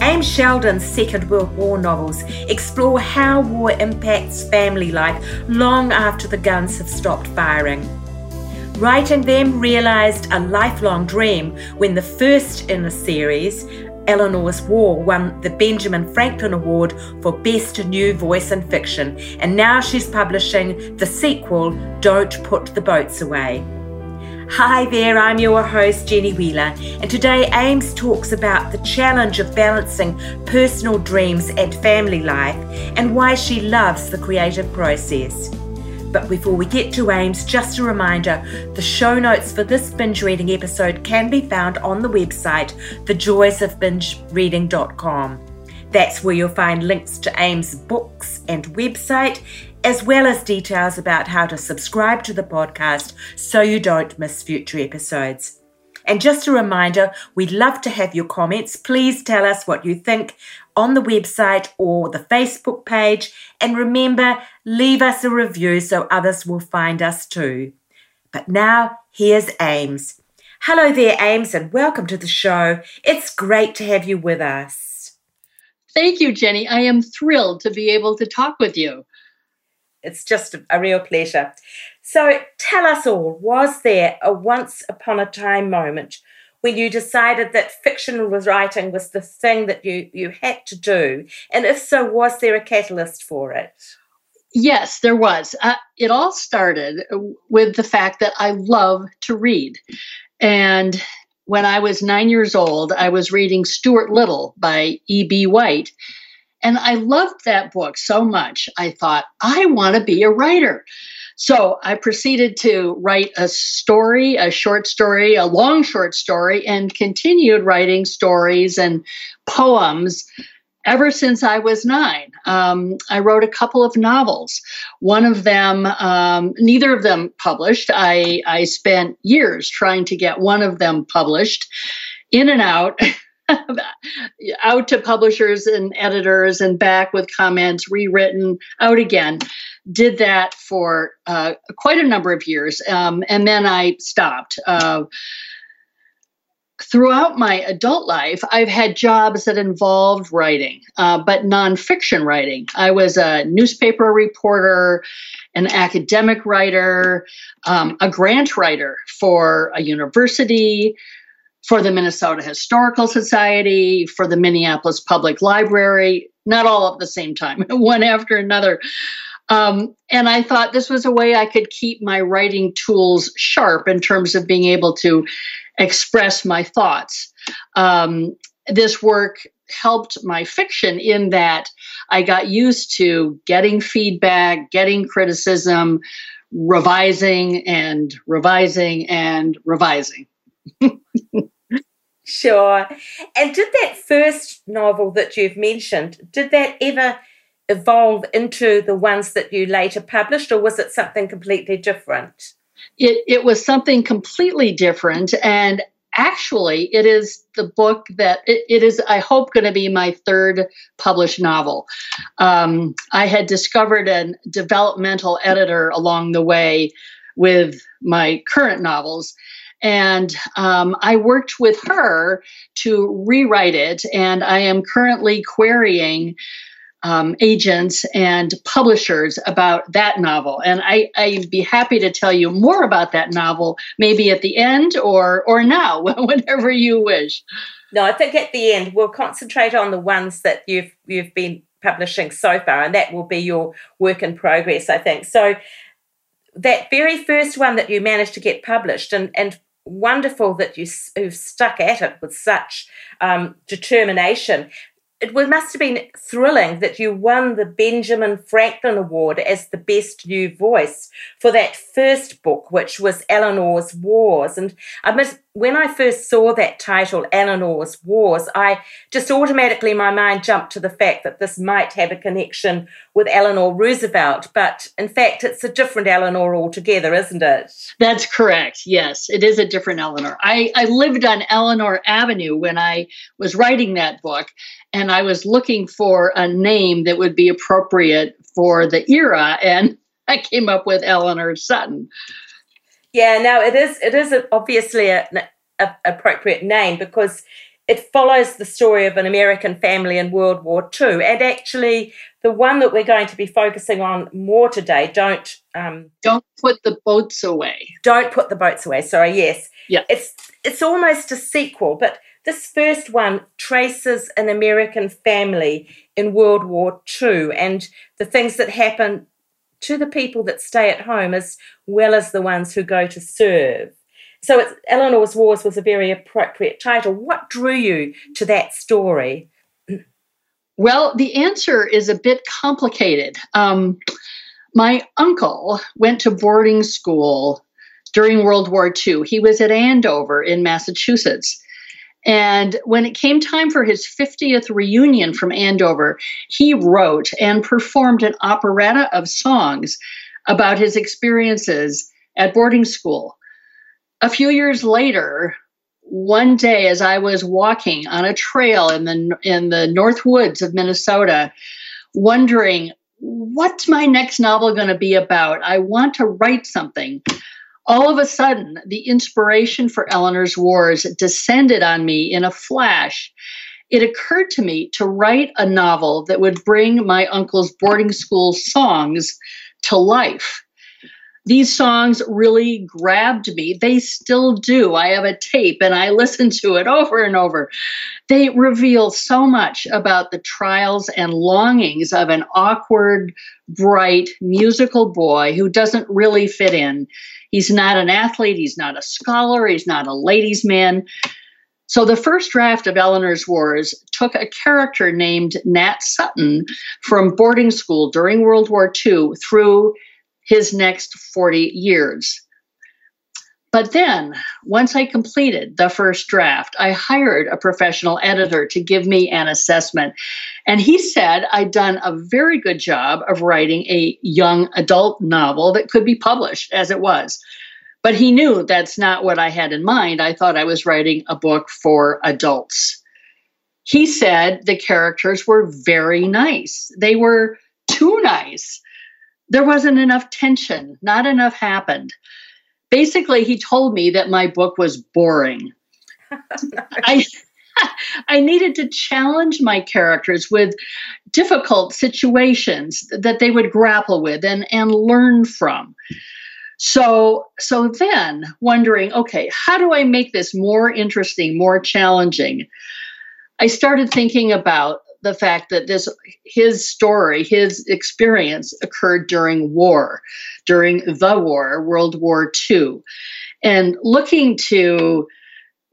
Ames Sheldon's Second World War novels explore how war impacts family life long after the guns have stopped firing. Writing them realised a lifelong dream when the first in the series, Eleanor's War, won the Benjamin Franklin Award for Best New Voice in Fiction, and now she's publishing the sequel, Don't Put the Boats Away. Hi there, I'm your host, Jenny Wheeler, and today Ames talks about the challenge of balancing personal dreams and family life and why she loves the creative process. But before we get to Ames, just a reminder the show notes for this binge reading episode can be found on the website, thejoysofbingereading.com. That's where you'll find links to Ames' books and website, as well as details about how to subscribe to the podcast so you don't miss future episodes. And just a reminder, we'd love to have your comments. Please tell us what you think on the website or the Facebook page. And remember, leave us a review so others will find us too. But now, here's Ames. Hello there, Ames, and welcome to the show. It's great to have you with us. Thank you, Jenny. I am thrilled to be able to talk with you. It's just a real pleasure. So tell us all was there a once upon a time moment when you decided that fiction was writing was the thing that you, you had to do? And if so, was there a catalyst for it? Yes, there was. Uh, it all started with the fact that I love to read. And when I was nine years old, I was reading Stuart Little by E.B. White. And I loved that book so much, I thought, I want to be a writer. So I proceeded to write a story, a short story, a long short story, and continued writing stories and poems ever since I was nine. Um, I wrote a couple of novels. One of them, um, neither of them published. I, I spent years trying to get one of them published, in and out. out to publishers and editors and back with comments, rewritten, out again. Did that for uh, quite a number of years. Um, and then I stopped. Uh, throughout my adult life, I've had jobs that involved writing, uh, but nonfiction writing. I was a newspaper reporter, an academic writer, um, a grant writer for a university, for the Minnesota Historical Society, for the Minneapolis Public Library, not all at the same time, one after another. Um, and I thought this was a way I could keep my writing tools sharp in terms of being able to express my thoughts. Um, this work helped my fiction in that I got used to getting feedback, getting criticism, revising and revising and revising. sure. And did that first novel that you've mentioned, did that ever evolve into the ones that you later published, or was it something completely different? It, it was something completely different. And actually, it is the book that it, it is, I hope, going to be my third published novel. Um, I had discovered a developmental editor along the way with my current novels. And um, I worked with her to rewrite it, and I am currently querying um, agents and publishers about that novel. And I, I'd be happy to tell you more about that novel, maybe at the end or or now, whenever you wish. No, I think at the end we'll concentrate on the ones that you've you've been publishing so far, and that will be your work in progress, I think. So that very first one that you managed to get published, and and wonderful that you have stuck at it with such um, determination it must have been thrilling that you won the Benjamin Franklin Award as the best new voice for that first book, which was Eleanor's Wars. And I must, when I first saw that title, Eleanor's Wars, I just automatically, my mind jumped to the fact that this might have a connection with Eleanor Roosevelt. But in fact, it's a different Eleanor altogether, isn't it? That's correct. Yes, it is a different Eleanor. I, I lived on Eleanor Avenue when I was writing that book, and I was looking for a name that would be appropriate for the era. And I came up with Eleanor Sutton. Yeah, no, it is. It is obviously an appropriate name because it follows the story of an American family in World War II. And actually, the one that we're going to be focusing on more today, don't um, don't put the boats away. Don't put the boats away. Sorry, yes, yeah, it's it's almost a sequel, but this first one traces an American family in World War II and the things that happen to the people that stay at home as well as the ones who go to serve. So it's, Eleanor's Wars was a very appropriate title. What drew you to that story? Well, the answer is a bit complicated. Um, my uncle went to boarding school during World War II. He was at Andover in Massachusetts. And when it came time for his 50th reunion from Andover, he wrote and performed an operetta of songs about his experiences at boarding school. A few years later, one day as I was walking on a trail in the in the north woods of Minnesota, wondering what's my next novel going to be about? I want to write something all of a sudden, the inspiration for Eleanor's Wars descended on me in a flash. It occurred to me to write a novel that would bring my uncle's boarding school songs to life. These songs really grabbed me. They still do. I have a tape and I listen to it over and over. They reveal so much about the trials and longings of an awkward, bright, musical boy who doesn't really fit in He's not an athlete, he's not a scholar, he's not a ladies' man. So the first draft of Eleanor's Wars took a character named Nat Sutton from boarding school during World War II through his next 40 years. But then, once I completed the first draft, I hired a professional editor to give me an assessment. And he said I'd done a very good job of writing a young adult novel that could be published as it was. But he knew that's not what I had in mind. I thought I was writing a book for adults. He said the characters were very nice, they were too nice. There wasn't enough tension, not enough happened basically he told me that my book was boring. I I needed to challenge my characters with difficult situations that they would grapple with and, and learn from. So so then wondering, okay, how do I make this more interesting, more challenging? I started thinking about the fact that this his story, his experience occurred during war, during the war, World War II. And looking to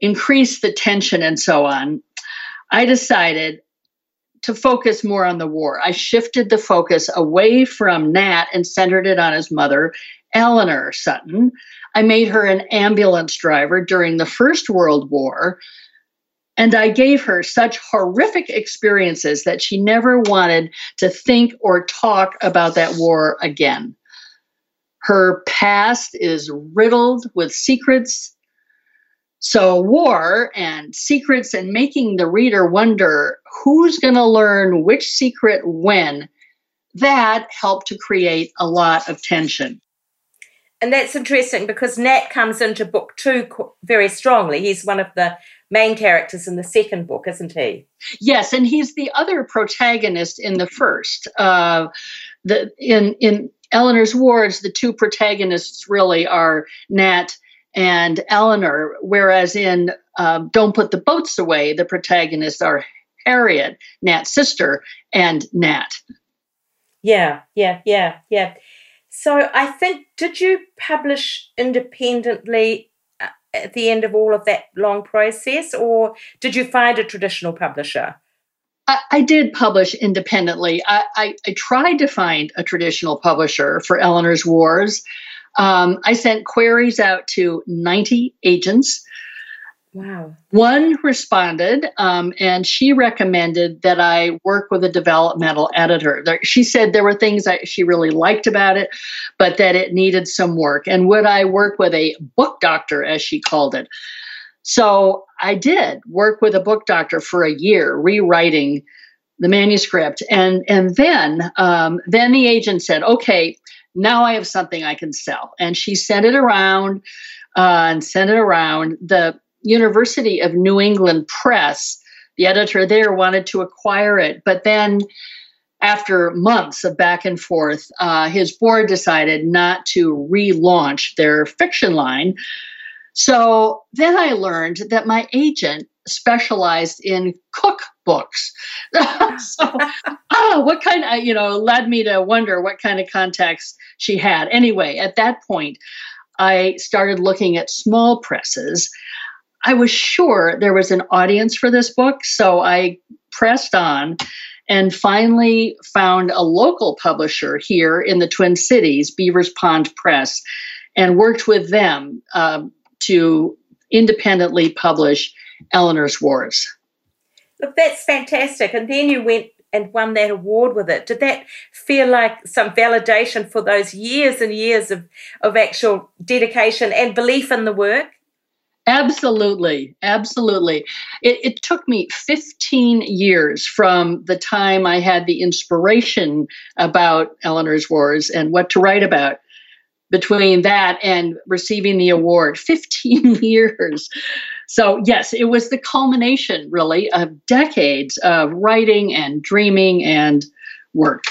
increase the tension and so on, I decided to focus more on the war. I shifted the focus away from Nat and centered it on his mother, Eleanor Sutton. I made her an ambulance driver during the First World War and I gave her such horrific experiences that she never wanted to think or talk about that war again. Her past is riddled with secrets. So, war and secrets, and making the reader wonder who's going to learn which secret when, that helped to create a lot of tension. And that's interesting because Nat comes into book two very strongly. He's one of the main characters in the second book, isn't he? Yes, and he's the other protagonist in the first. Uh, the in in Eleanor's Wars, the two protagonists really are Nat and Eleanor, whereas in uh, Don't Put the Boats Away, the protagonists are Harriet, Nat's sister, and Nat. Yeah, yeah, yeah, yeah. So I think, did you publish independently at the end of all of that long process, or did you find a traditional publisher? I, I did publish independently. I, I, I, tried to find a traditional publisher for Eleanor's Wars. Um, I sent queries out to 90 agents. Wow. One responded, um, and she recommended that I work with a developmental editor. There, she said there were things that she really liked about it, but that it needed some work. And would I work with a book doctor, as she called it? So I did work with a book doctor for a year, rewriting the manuscript, and and then um, then the agent said, "Okay, now I have something I can sell," and she sent it around. Uh, and sent it around. The University of New England Press, the editor there wanted to acquire it, but then after months of back and forth, uh, his board decided not to relaunch their fiction line. So then I learned that my agent specialized in cookbooks. so, oh, what kind of, you know, led me to wonder what kind of contacts she had. Anyway, at that point, I started looking at small presses I was sure there was an audience for this book, so I pressed on and finally found a local publisher here in the Twin Cities, Beavers Pond Press, and worked with them um, to independently publish Eleanor's Wars. Look, that's fantastic. And then you went and won that award with it. Did that feel like some validation for those years and years of, of actual dedication and belief in the work? Absolutely. Absolutely. It, it, took me 15 years from the time I had the inspiration about Eleanor's Wars and what to write about between that and receiving the award 15 years. So, yes, it was the culmination, really, of decades of writing and dreaming and work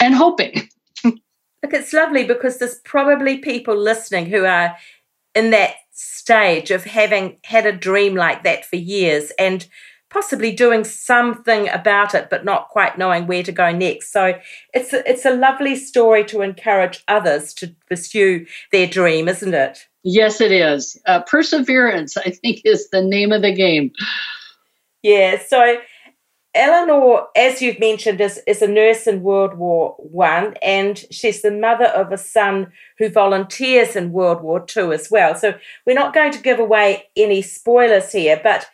and hoping. Look, it's lovely because there's probably people listening who are in that stage of having had a dream like that for years and possibly doing something about it but not quite knowing where to go next. So it's a, it's a lovely story to encourage others to pursue their dream isn't it? Yes it is. Uh, perseverance i think is the name of the game. Yeah so Eleanor, as you've mentioned, is, is a nurse in World War One, and she's the mother of a son who volunteers in World War Two as well. So we're not going to give away any spoilers here, but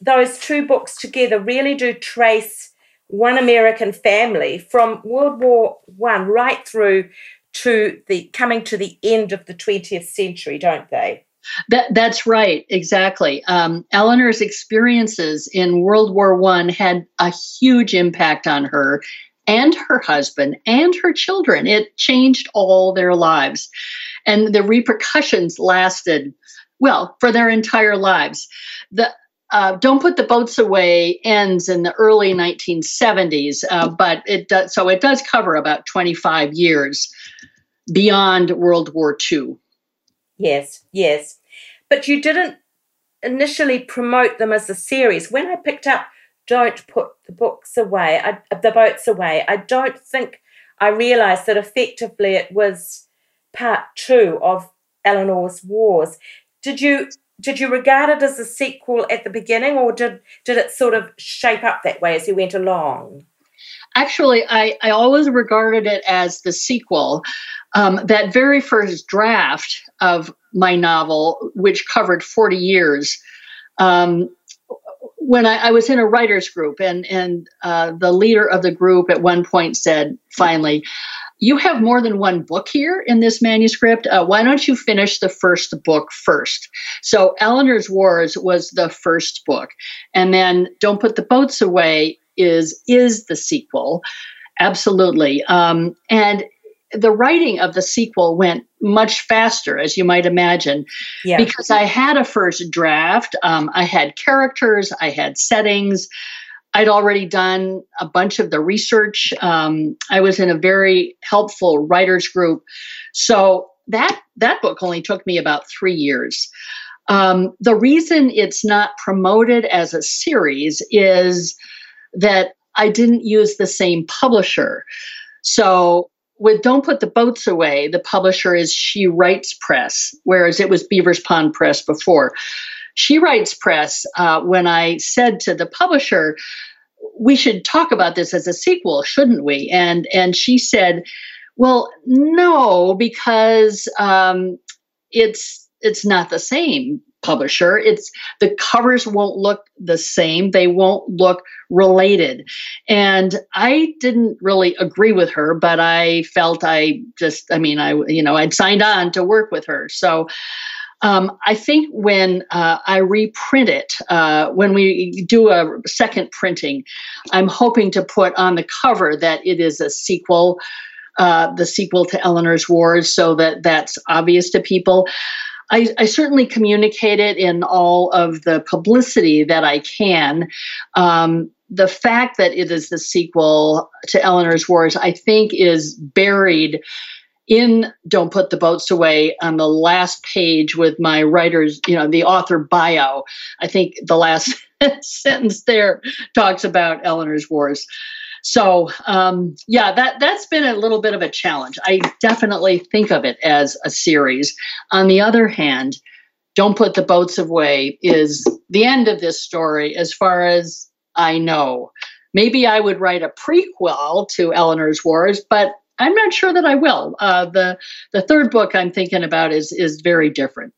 those two books together really do trace one American family from World War One right through to the coming to the end of the 20th century, don't they? That that's right, exactly. Um, Eleanor's experiences in World War One had a huge impact on her and her husband and her children. It changed all their lives, and the repercussions lasted well for their entire lives. The uh, Don't Put the Boats Away ends in the early 1970s, uh, but it does so it does cover about 25 years beyond World War II. Yes, yes. But you didn't initially promote them as a series. When I picked up Don't Put the Books Away, I, the Boats Away, I don't think I realized that effectively it was part two of Eleanor's Wars. Did you did you regard it as a sequel at the beginning or did did it sort of shape up that way as you went along? Actually, I, I always regarded it as the sequel. Um, that very first draft of my novel, which covered 40 years, um, when I, I, was in a writers group, and and uh, the leader of the group at one point said, finally, "You have more than one book here in this manuscript. Uh, why don't you finish the first book first? So Eleanor's Wars was the first book, and then Don't Put the Boats Away is is the sequel. Absolutely. Um, and the writing of the sequel went much faster, as you might imagine, yeah. because I had a first draft. Um, I had characters, I had settings. I'd already done a bunch of the research. Um, I was in a very helpful writers group, so that that book only took me about three years. Um, the reason it's not promoted as a series is that I didn't use the same publisher. So with Don't Put the Boats Away, the publisher is She Writes Press, whereas it was Beavers Pond Press before. She Writes Press, uh, when I said to the publisher, we should talk about this as a sequel, shouldn't we? And and she said, well, no, because um, it's it's not the same publisher. It's the covers won't look the same. They won't look related. And I didn't really agree with her, but I felt I just, I mean, I, you know, I'd signed on to work with her. So, um, I think when uh, I reprint it, uh, when we do a second printing, I'm hoping to put on the cover that it is a sequel, uh, the sequel to Eleanor's Wars, so that that's obvious to people. I, I, certainly communicate it in all of the publicity that I can. Um, the fact that it is the sequel to Eleanor's Wars, I think, is buried in Don't Put the Boats Away on the last page with my writer's, you know, the author bio. I think the last sentence there talks about Eleanor's Wars. So um, yeah, that that's been a little bit of a challenge. I definitely think of it as a series. On the other hand, "Don't Put the Boats Away" is the end of this story, as far as I know. Maybe I would write a prequel to Eleanor's Wars, but I'm not sure that I will. Uh, the the third book I'm thinking about is is very different.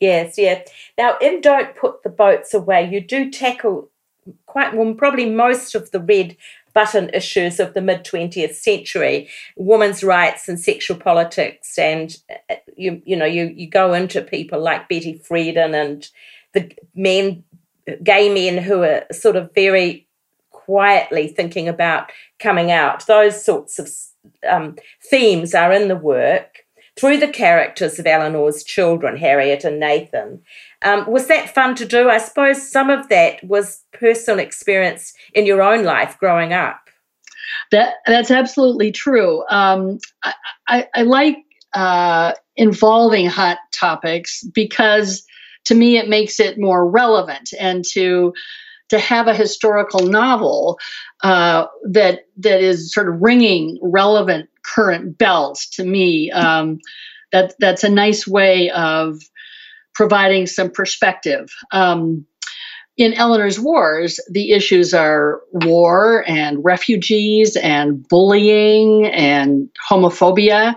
Yes, yeah. Now, in Don't Put the Boats Away, you do tackle quite well, probably most of the red button issues of the mid 20th century women's rights and sexual politics and uh, you you know you you go into people like Betty Friedan and the men gay men who are sort of very quietly thinking about coming out those sorts of um, themes are in the work through the characters of Eleanor's children, Harriet and Nathan. Um, was that fun to do? I suppose some of that was personal experience in your own life growing up. That that's absolutely true. Um, I, I, I, like uh, involving hot topics because to me it makes it more relevant and to to have a historical novel uh, that that is sort of ringing relevant current bells to me. Um, that that's a nice way of providing some perspective. Um, in Eleanor's Wars, the issues are war and refugees and bullying and homophobia.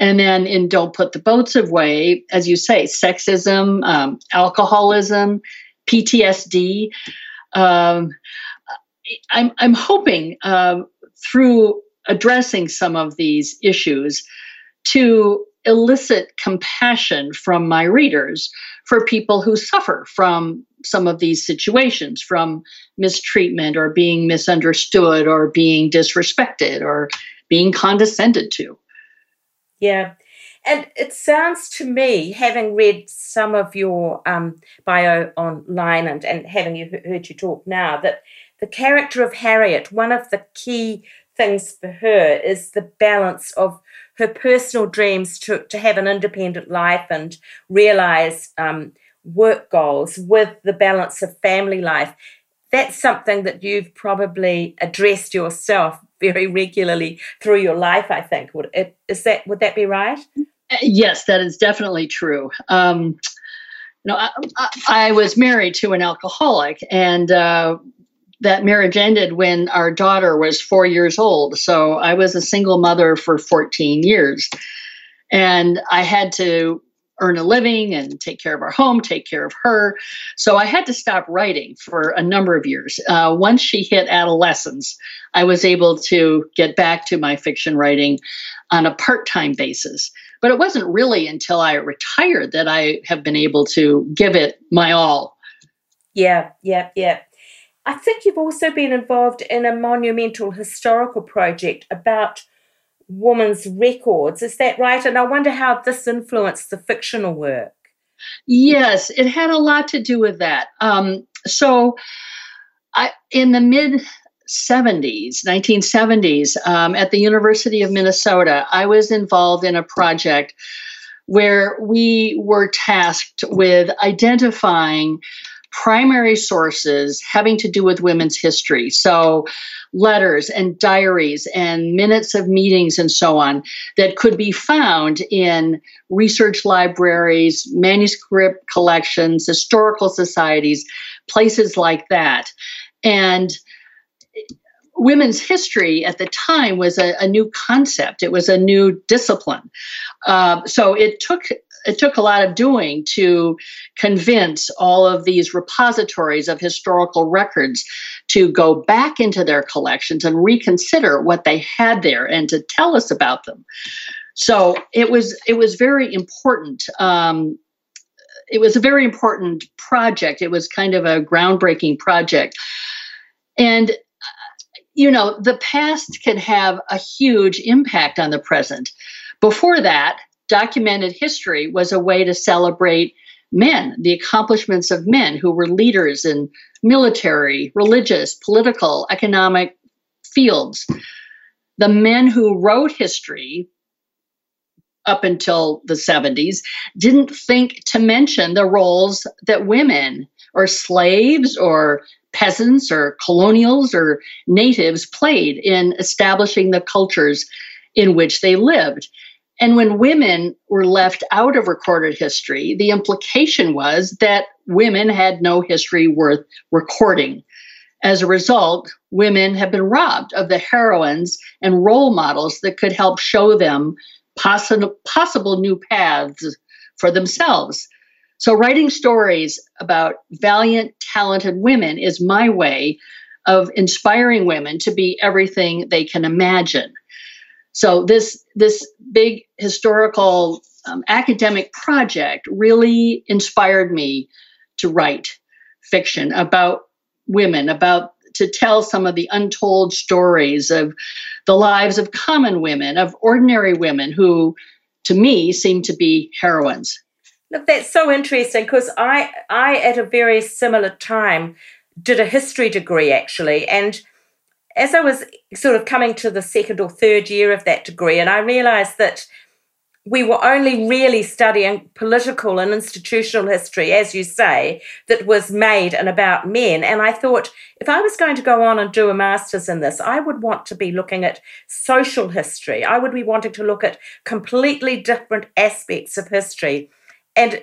And then in Don't Put the Boats Away, as you say, sexism, um, alcoholism, PTSD. Um, I'm, I'm hoping uh, through addressing some of these issues to elicit compassion from my readers for people who suffer from some of these situations from mistreatment or being misunderstood or being disrespected or being condescended to. Yeah. And it sounds to me, having read some of your um, bio online and, and having you heard you talk now, that the character of Harriet, one of the key things for her is the balance of her personal dreams to, to have an independent life and realize um, work goals with the balance of family life. That's something that you've probably addressed yourself very regularly through your life. I think would it, is that would that be right? Yes, that is definitely true. Um, you know, I, I, I, was married to an alcoholic, and uh, that marriage ended when our daughter was four years old. So I was a single mother for 14 years. And I had to earn a living and take care of our home, take care of her. So I had to stop writing for a number of years. Uh, once she hit adolescence, I was able to get back to my fiction writing on a part time basis. But it wasn't really until I retired that I have been able to give it my all. Yeah, yeah, yeah. I think you've also been involved in a monumental historical project about women's records. Is that right? And I wonder how this influenced the fictional work. Yes, it had a lot to do with that. Um, so, I, in the mid 70s, 1970s, um, at the University of Minnesota, I was involved in a project where we were tasked with identifying primary sources having to do with women's history. So, letters and diaries and minutes of meetings and so on that could be found in research libraries, manuscript collections, historical societies, places like that. And women's history at the time was a, a new concept, it was a new discipline. Uh, so, it took it took a lot of doing to convince all of these repositories of historical records to go back into their collections and reconsider what they had there and to tell us about them. So it was it was very important. Um, it was a very important project. It was kind of a groundbreaking project, and you know the past can have a huge impact on the present. Before that, documented history was a way to celebrate men, the accomplishments of men who were leaders in military, religious, political, economic fields. The men who wrote history up until the 70s didn't think to mention the roles that women or slaves or peasants or colonials or natives played in establishing the cultures in which they lived. And when women were left out of recorded history, the implication was that women had no history worth recording. As a result, women have been robbed of the heroines and role models that could help show them possible, possible new paths for themselves. So, writing stories about valiant, talented women is my way of inspiring women to be everything they can imagine. So this this big historical um, academic project really inspired me to write fiction about women, about to tell some of the untold stories of the lives of common women, of ordinary women who, to me, seem to be heroines. Look, that's so interesting because I, I at a very similar time did a history degree actually, and as I was sort of coming to the second or third year of that degree, and I realized that we were only really studying political and institutional history, as you say, that was made and about men. And I thought, if I was going to go on and do a master's in this, I would want to be looking at social history. I would be wanting to look at completely different aspects of history. And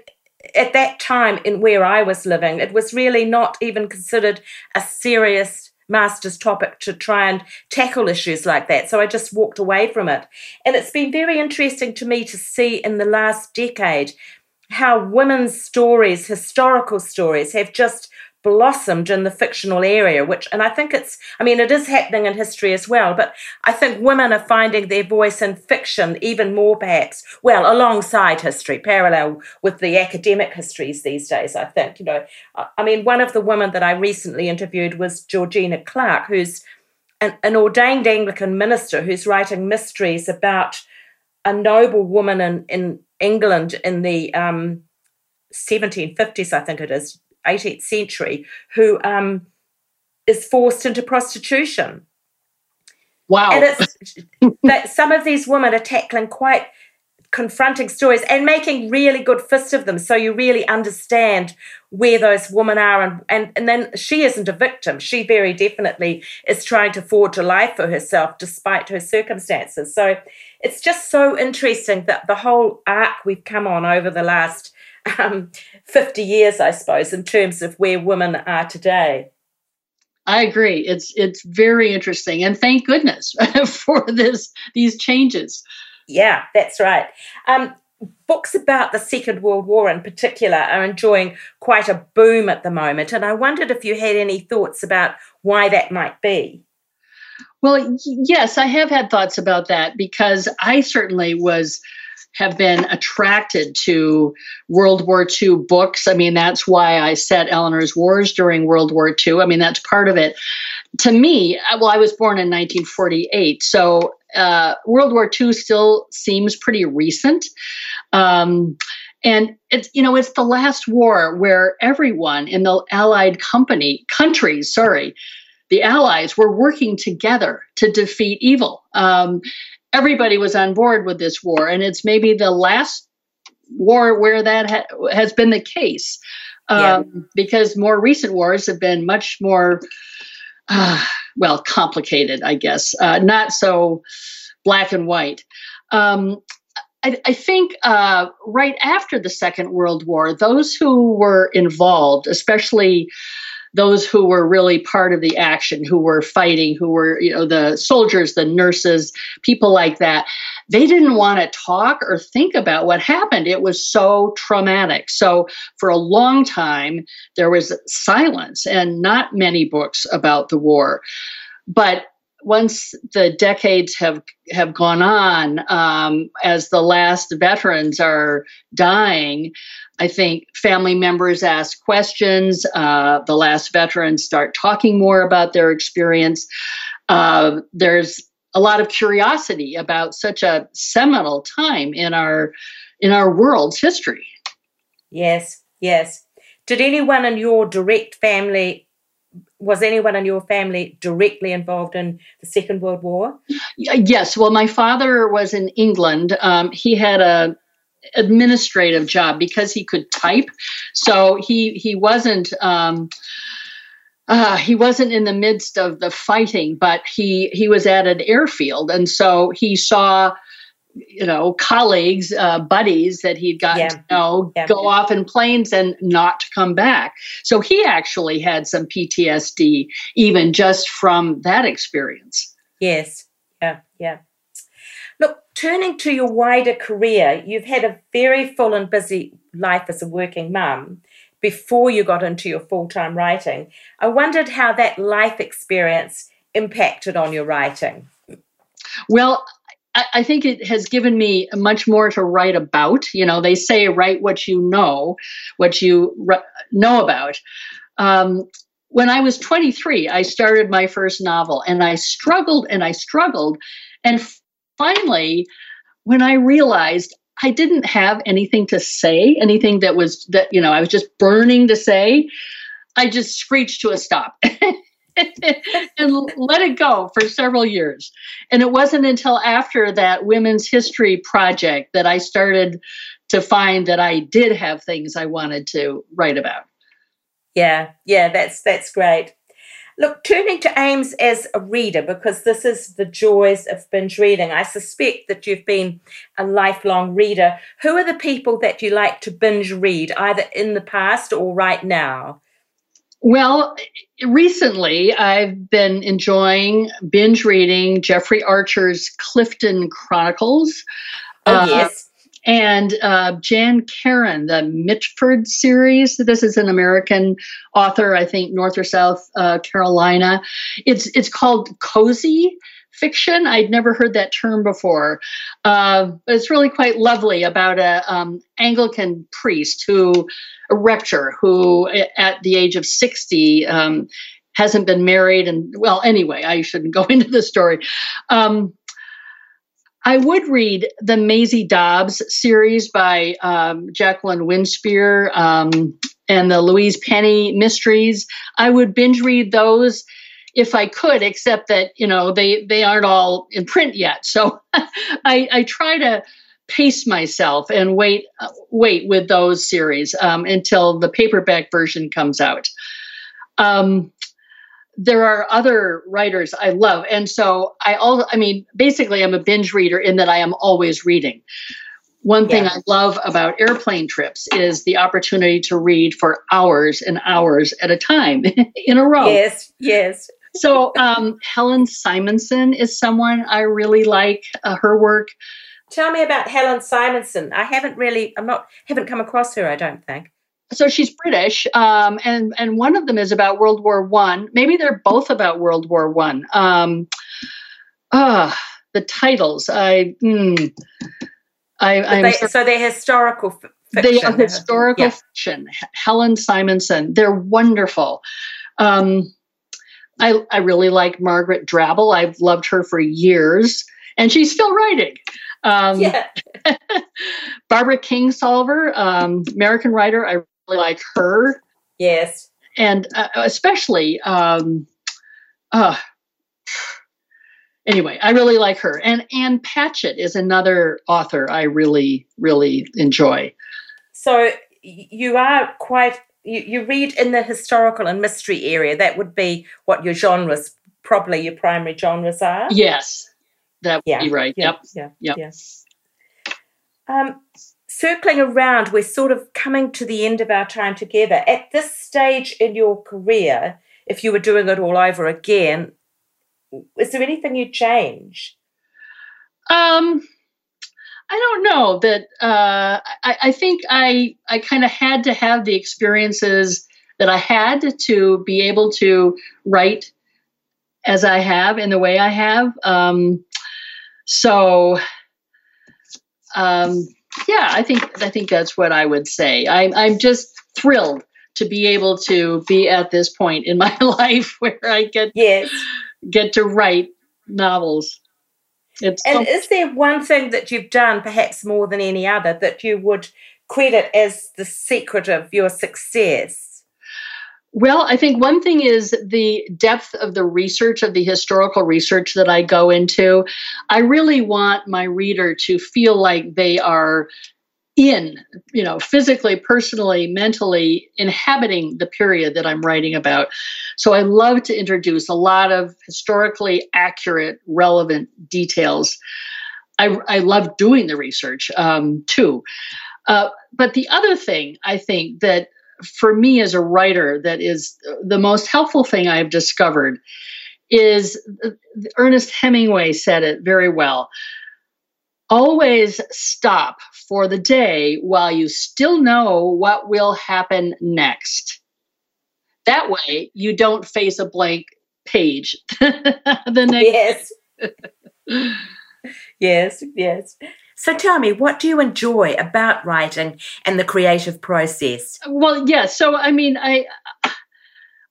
at that time, in where I was living, it was really not even considered a serious master's topic to try and tackle issues like that. So I just walked away from it. And it's been very interesting to me to see in the last decade how women's stories, historical stories, have just blossomed in the fictional area, which, and I think it's, I mean, it is happening in history as well, but I think women are finding their voice in fiction even more, perhaps, well, alongside history, parallel with the academic histories these days, I think. You know, I mean, one of the women that I recently interviewed was Georgina Clarke who's an, an ordained Anglican minister who's writing mysteries about a noble woman in, in England in the um, 1750s, I think it is, 18th century who um, is forced into prostitution. Wow. And it's that some of these women are tackling quite confronting stories and making really good fists of them so you really understand where those women are and, and and then she isn't a victim she very definitely is trying to forge a life for herself despite her circumstances so it's just so interesting that the whole arc we've come on over the last um, 50 years, I suppose, in terms of where women are today. I agree. It's it's very interesting, and thank goodness for this these changes. Yeah, that's right. Um, books about the Second World War, in particular, are enjoying quite a boom at the moment, and I wondered if you had any thoughts about why that might be. Well, yes, I have had thoughts about that because I certainly was have been attracted to World War II books. I mean, that's why I set Eleanor's Wars during World War II. I mean, that's part of it. To me, uh, well, I was born in 1948, so uh, World War II still seems pretty recent. Um, and it's you know it's the last war where everyone in the allied company countries sorry the allies were working together to defeat evil um, everybody was on board with this war, and it's maybe the last war where that ha- has been the case. Um, yeah. Because more recent wars have been much more, uh, well, complicated, I guess, uh, not so black and white. Um, I, I, think uh, right after the Second World War, those who were involved, especially those who were really part of the action, who were fighting, who were, you know, the soldiers, the nurses, people like that, they didn't want to talk or think about what happened. It was so traumatic. So for a long time, there was silence and not many books about the war. But once the decades have have gone on, um, as the last veterans are dying, I think family members ask questions. Uh, the last veterans start talking more about their experience. Uh, there's a lot of curiosity about such a seminal time in our in our world's history. Yes, yes. Did anyone in your direct family was anyone in your family directly involved in the Second World War? Yes. Well, my father was in England. Um, he had a administrative job because he could type, so he he wasn't. Um, uh, he wasn't in the midst of the fighting, but he he was at an airfield, and so he saw you know, colleagues, uh, buddies that he'd gotten yeah. to know yeah. go off in planes and not come back. So he actually had some PTSD even just from that experience. Yes. Yeah. Yeah. Turning to your wider career, you've had a very full and busy life as a working mum before you got into your full time writing. I wondered how that life experience impacted on your writing. Well, I, think it has given me much more to write about. You know, they say write what you know, what you know about. Um, when I was 23, I started my first novel and I struggled and I struggled. And finally, when I realized I didn't have anything to say, anything that was that, you know, I was just burning to say, I just screeched to a stop. and let it go for several years. And it wasn't until after that Women's History Project that I started to find that I did have things I wanted to write about. Yeah, yeah, that's that's great. Look, turning to Ames as a reader, because this is the joys of binge reading. I suspect that you've been a lifelong reader. Who are the people that you like to binge read, either in the past or right now? Well, recently I've been enjoying binge reading Jeffrey Archer's Clifton Chronicles. Oh, uh, yes. And uh, Jan Karon, the Mitford series. This is an American author, I think, North or South uh, Carolina. It's it's called Cozy fiction. I'd never heard that term before. Uh, it's really quite lovely about a um, Anglican priest who, a rector who, at the age of 60, um, hasn't been married. And well, anyway, I shouldn't go into the story. Um, I would read the Maisie Dobbs series by um, Jacqueline Winspear um, and the Louise Penny mysteries. I would binge read those if I could, except that you know they they aren't all in print yet. So I, I try to pace myself and wait uh, wait with those series um, until the paperback version comes out. Um, there are other writers I love, and so I all I mean basically I'm a binge reader in that I am always reading. One thing yeah. I love about airplane trips is the opportunity to read for hours and hours at a time in a row. Yes, yes so um, Helen Simonson is someone I really like. Uh, her work. Tell me about Helen Simonson. I haven't really, I'm not, haven't come across her. I don't think. So she's British, um, and and one of them is about World War One. Maybe they're both about World War One. Um, uh, the titles. I. Mm, I, they, so they're historical f- fiction. They are historical yeah. fiction. Helen Simonson. They're wonderful. Um, I, I really like Margaret Drabble. I've loved her for years, and she's still writing. Um, yeah. Barbara Kingsolver, um, American writer. I like her. Yes. And uh, especially, um, uh, anyway, I really like her. And Ann Patchett is another author I really, really enjoy. So you are quite you, you read in the historical and mystery area. That would be what your genres, probably your primary genres are. Yes, that would yeah. be right. Yeah. Yep. Yeah. Yep. Yeah. Um, circling around, we're sort of coming to the end of our time together. At this stage in your career, if you were doing it all over again, is there anything you'd change? Um, I don't know that. Uh, I, I think I I kind of had to have the experiences that I had to be able to write as I have in the way I have. Um, so, um, yeah, I think I think that's what I would say. I'm I'm just thrilled to be able to be at this point in my life where I get yes. get to write novels. It's and so- is there one thing that you've done, perhaps more than any other, that you would credit as the secret of your success? Well, I think one thing is the depth of the research, of the historical research that I go into. I really want my reader to feel like they are in, you know, physically, personally, mentally inhabiting the period that I'm writing about. So I love to introduce a lot of historically accurate, relevant details. I, I love doing the research um, too. Uh, but the other thing I think that for me as a writer that is the most helpful thing I've discovered is Ernest Hemingway said it very well. Always stop for the day while you still know what will happen next. That way, you don't face a blank page the next. Yes. yes, yes. So tell me, what do you enjoy about writing and the creative process? Well, yeah. So I mean, I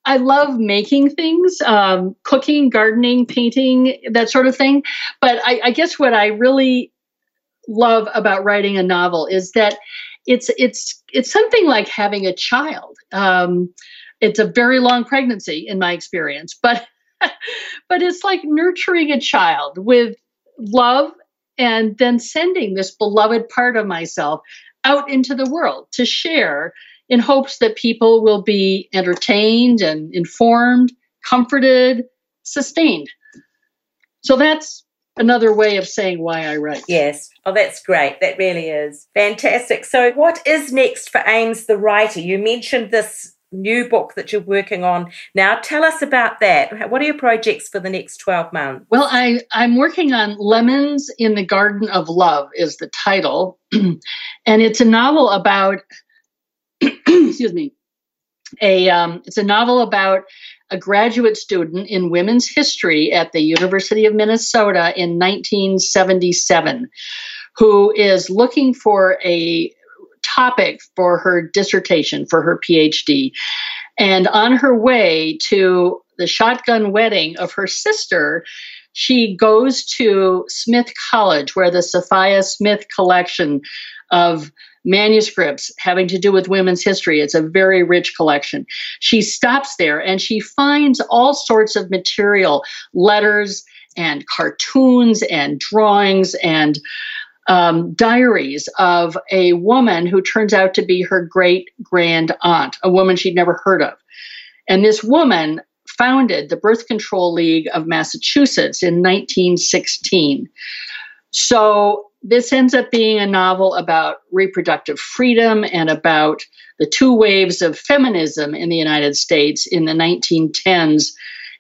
I love making things, um, cooking, gardening, painting, that sort of thing. But I, I guess what I really love about writing a novel is that it's it's it's something like having a child. Um, it's a very long pregnancy in my experience, but but it's like nurturing a child with love and then sending this beloved part of myself out into the world to share in hopes that people will be entertained and informed, comforted, sustained. So that's another way of saying why I write. Yes. Oh, that's great. That really is fantastic. So, what is next for Ames the writer? You mentioned this new book that you're working on now. Tell us about that. What are your projects for the next 12 months? Well, I, I'm working on Lemons in the Garden of Love, is the title. and it's a novel about, excuse me, a um, it's a novel about a graduate student in women's history at the University of Minnesota in 1977 who is looking for a topic for her dissertation, for her PhD. And on her way to the shotgun wedding of her sister, she goes to Smith College, where the Sophia Smith collection of manuscripts having to do with women's history. It's a very rich collection. She stops there and she finds all sorts of material, letters and cartoons and drawings and um, diaries of a woman who turns out to be her great grand aunt, a woman she'd never heard of. And this woman founded the Birth Control League of Massachusetts in 1916. So this ends up being a novel about reproductive freedom and about the two waves of feminism in the United States in the 1910s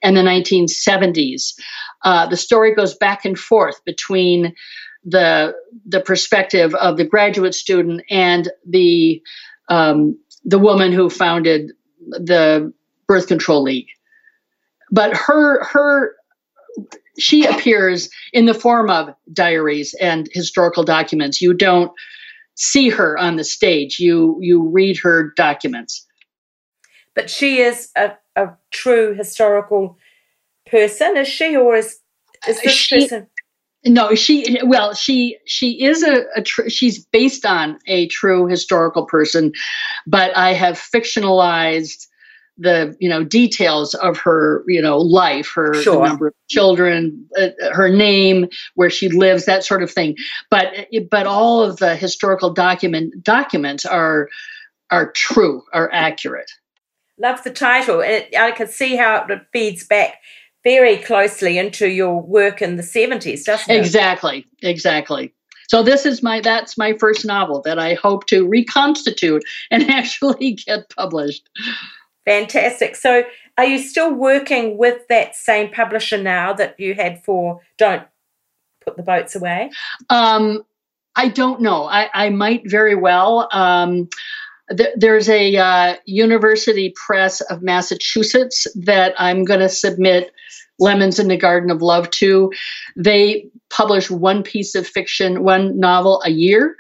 and the 1970s. Uh, the story goes back and forth between the the perspective of the graduate student and the um, the woman who founded the birth control league. But her her she appears in the form of diaries and historical documents. You don't see her on the stage. You you read her documents. But she is a, a true historical person is she or is is this she, person no, she well, she she is a, a tr- she's based on a true historical person, but I have fictionalized the you know details of her you know life, her sure. number of children, uh, her name, where she lives, that sort of thing. But but all of the historical document documents are are true, are accurate. Love the title, and I can see how it feeds back very closely into your work in the 70s, doesn't it? Exactly, exactly. So this is my that's my first novel that I hope to reconstitute and actually get published. Fantastic. So are you still working with that same publisher now that you had for Don't Put the Boats Away? Um, I don't know. I, I might very well. Um, th- there's a uh, University Press of Massachusetts that I'm going to submit Lemons in the Garden of Love too. They publish one piece of fiction, one novel a year.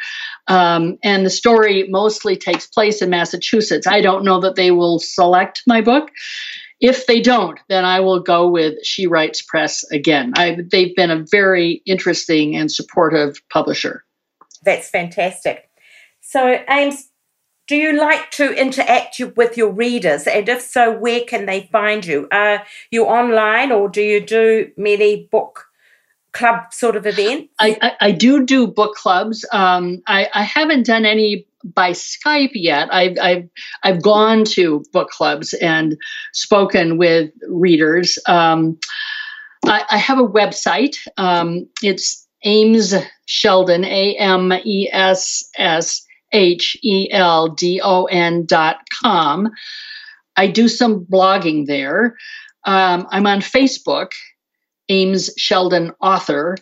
Um, and the story mostly takes place in Massachusetts. I don't know that they will select my book. If they don't, then I will go with She Writes Press again. I, they've been a very interesting and supportive publisher. That's fantastic. So, Ames, do you like to interact with your readers? And if so, where can they find you? Are you online or do you do many book club sort of events? I, I, I do do book clubs. Um, I, I haven't done any by Skype yet. I've, I've, I've gone to book clubs and spoken with readers. Um, I, I, have a website. Um, it's Ames Sheldon, A M E S S H E L D O N dot com. I do some blogging there. Um, I'm on Facebook, Ames Sheldon Author.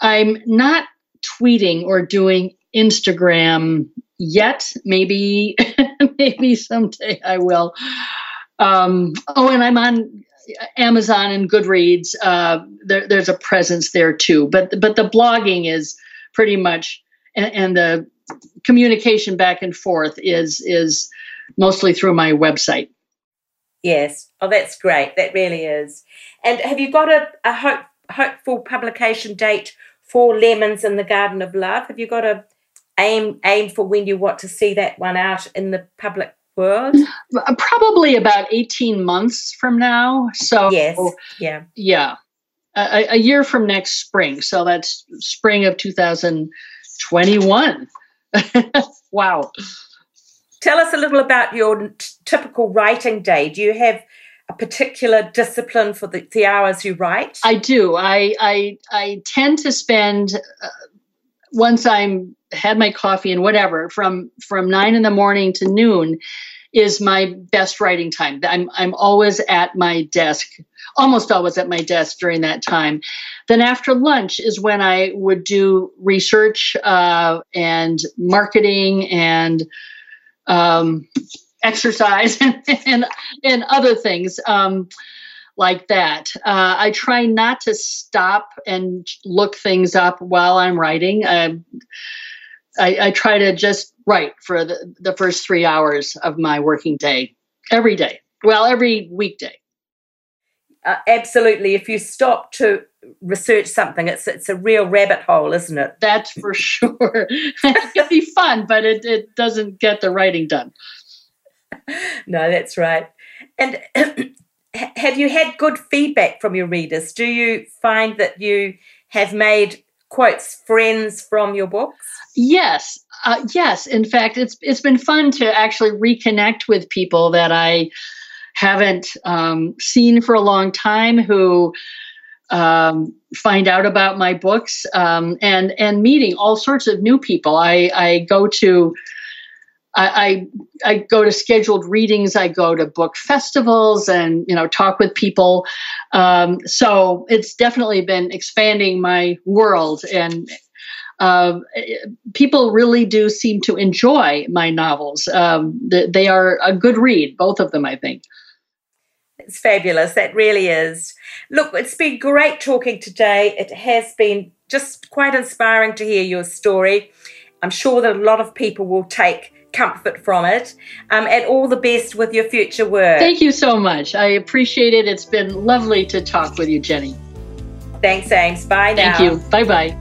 I'm not tweeting or doing Instagram yet. Maybe, maybe someday I will. Um, oh, and I'm on Amazon and Goodreads. Uh, there, there's a presence there too. But but the blogging is pretty much, and, and the communication back and forth is is mostly through my website. Yes. Oh, that's great. That really is. And have you got a, a hope, hopeful publication date for Lemons in the Garden of Love? Have you got a aim aim for when you want to see that one out in the public world? Uh, probably about 18 months from now. So Yes. Yeah. Yeah. A, a year from next spring. So that's spring of 2021. wow. Tell us a little about your t- typical writing day. Do you have a particular discipline for the, the hours you write? I do. I I I tend to spend uh, once I'm had my coffee and whatever from from nine in the morning to noon is my best writing time. I'm I'm always at my desk, almost always at my desk during that time. Then after lunch is when I would do research uh, and marketing and um, exercise and, and, and other things um, like that. Uh, I try not to stop and look things up while I'm writing. Uh, I, I, try to just write for the, the first three hours of my working day every day. Well, every weekday. Uh, absolutely. If you stop to research something, it's it's a real rabbit hole, isn't it? That's for sure. it can be fun, but it, it doesn't get the writing done. No, that's right. And have you had good feedback from your readers? Do you find that you have made quotes friends from your books? Yes, uh, yes. In fact, it's it's been fun to actually reconnect with people that I haven't um, seen for a long time who um, find out about my books um, and and meeting all sorts of new people. I I go to I, I, I go to scheduled readings. I go to book festivals and you know talk with people. Um, so it's definitely been expanding my world, and uh, people really do seem to enjoy my novels. Um, they are a good read, both of them, I think. It's fabulous. That really is. Look, it's been great talking today. It has been just quite inspiring to hear your story. I'm sure that a lot of people will take comfort from it. Um, and all the best with your future work. Thank you so much. I appreciate it. It's been lovely to talk with you, Jenny. Thanks, Ames. Bye now. Thank you. Bye bye.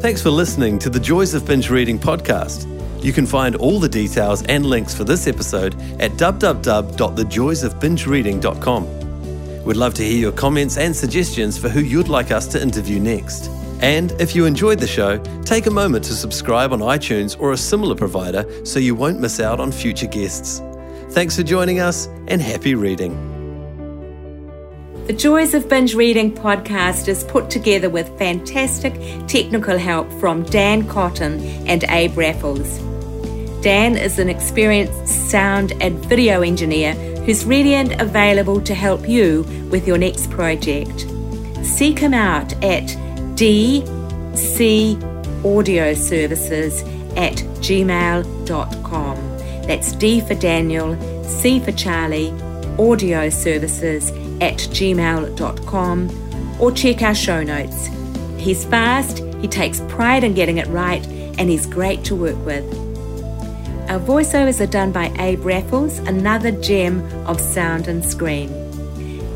Thanks for listening to the Joys of Binge Reading podcast. You can find all the details and links for this episode at www.thejoysofbingereading.com. We'd love to hear your comments and suggestions for who you'd like us to interview next. And if you enjoyed the show, take a moment to subscribe on iTunes or a similar provider so you won't miss out on future guests. Thanks for joining us and happy reading. The Joys of Binge Reading podcast is put together with fantastic technical help from Dan Cotton and Abe Raffles. Dan is an experienced sound and video engineer who's ready and available to help you with your next project. Seek him out at dcaudioservices at gmail.com. That's D for Daniel, C for Charlie, audio services at gmail.com or check our show notes. He's fast, he takes pride in getting it right, and he's great to work with. Our voiceovers are done by Abe Raffles, another gem of sound and screen.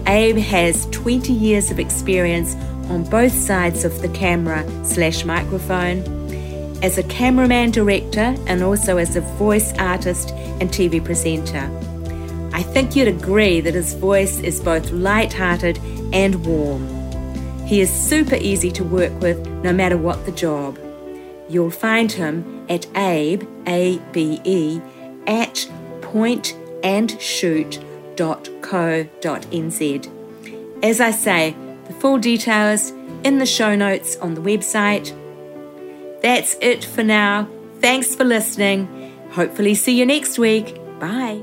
Abe has 20 years of experience on both sides of the camera slash microphone, as a cameraman director and also as a voice artist and TV presenter. I think you'd agree that his voice is both light-hearted and warm. He is super easy to work with no matter what the job. You'll find him at Abe, A-B-E, at pointandshoot.co.nz. As I say, the full details in the show notes on the website. That's it for now. Thanks for listening. Hopefully, see you next week. Bye.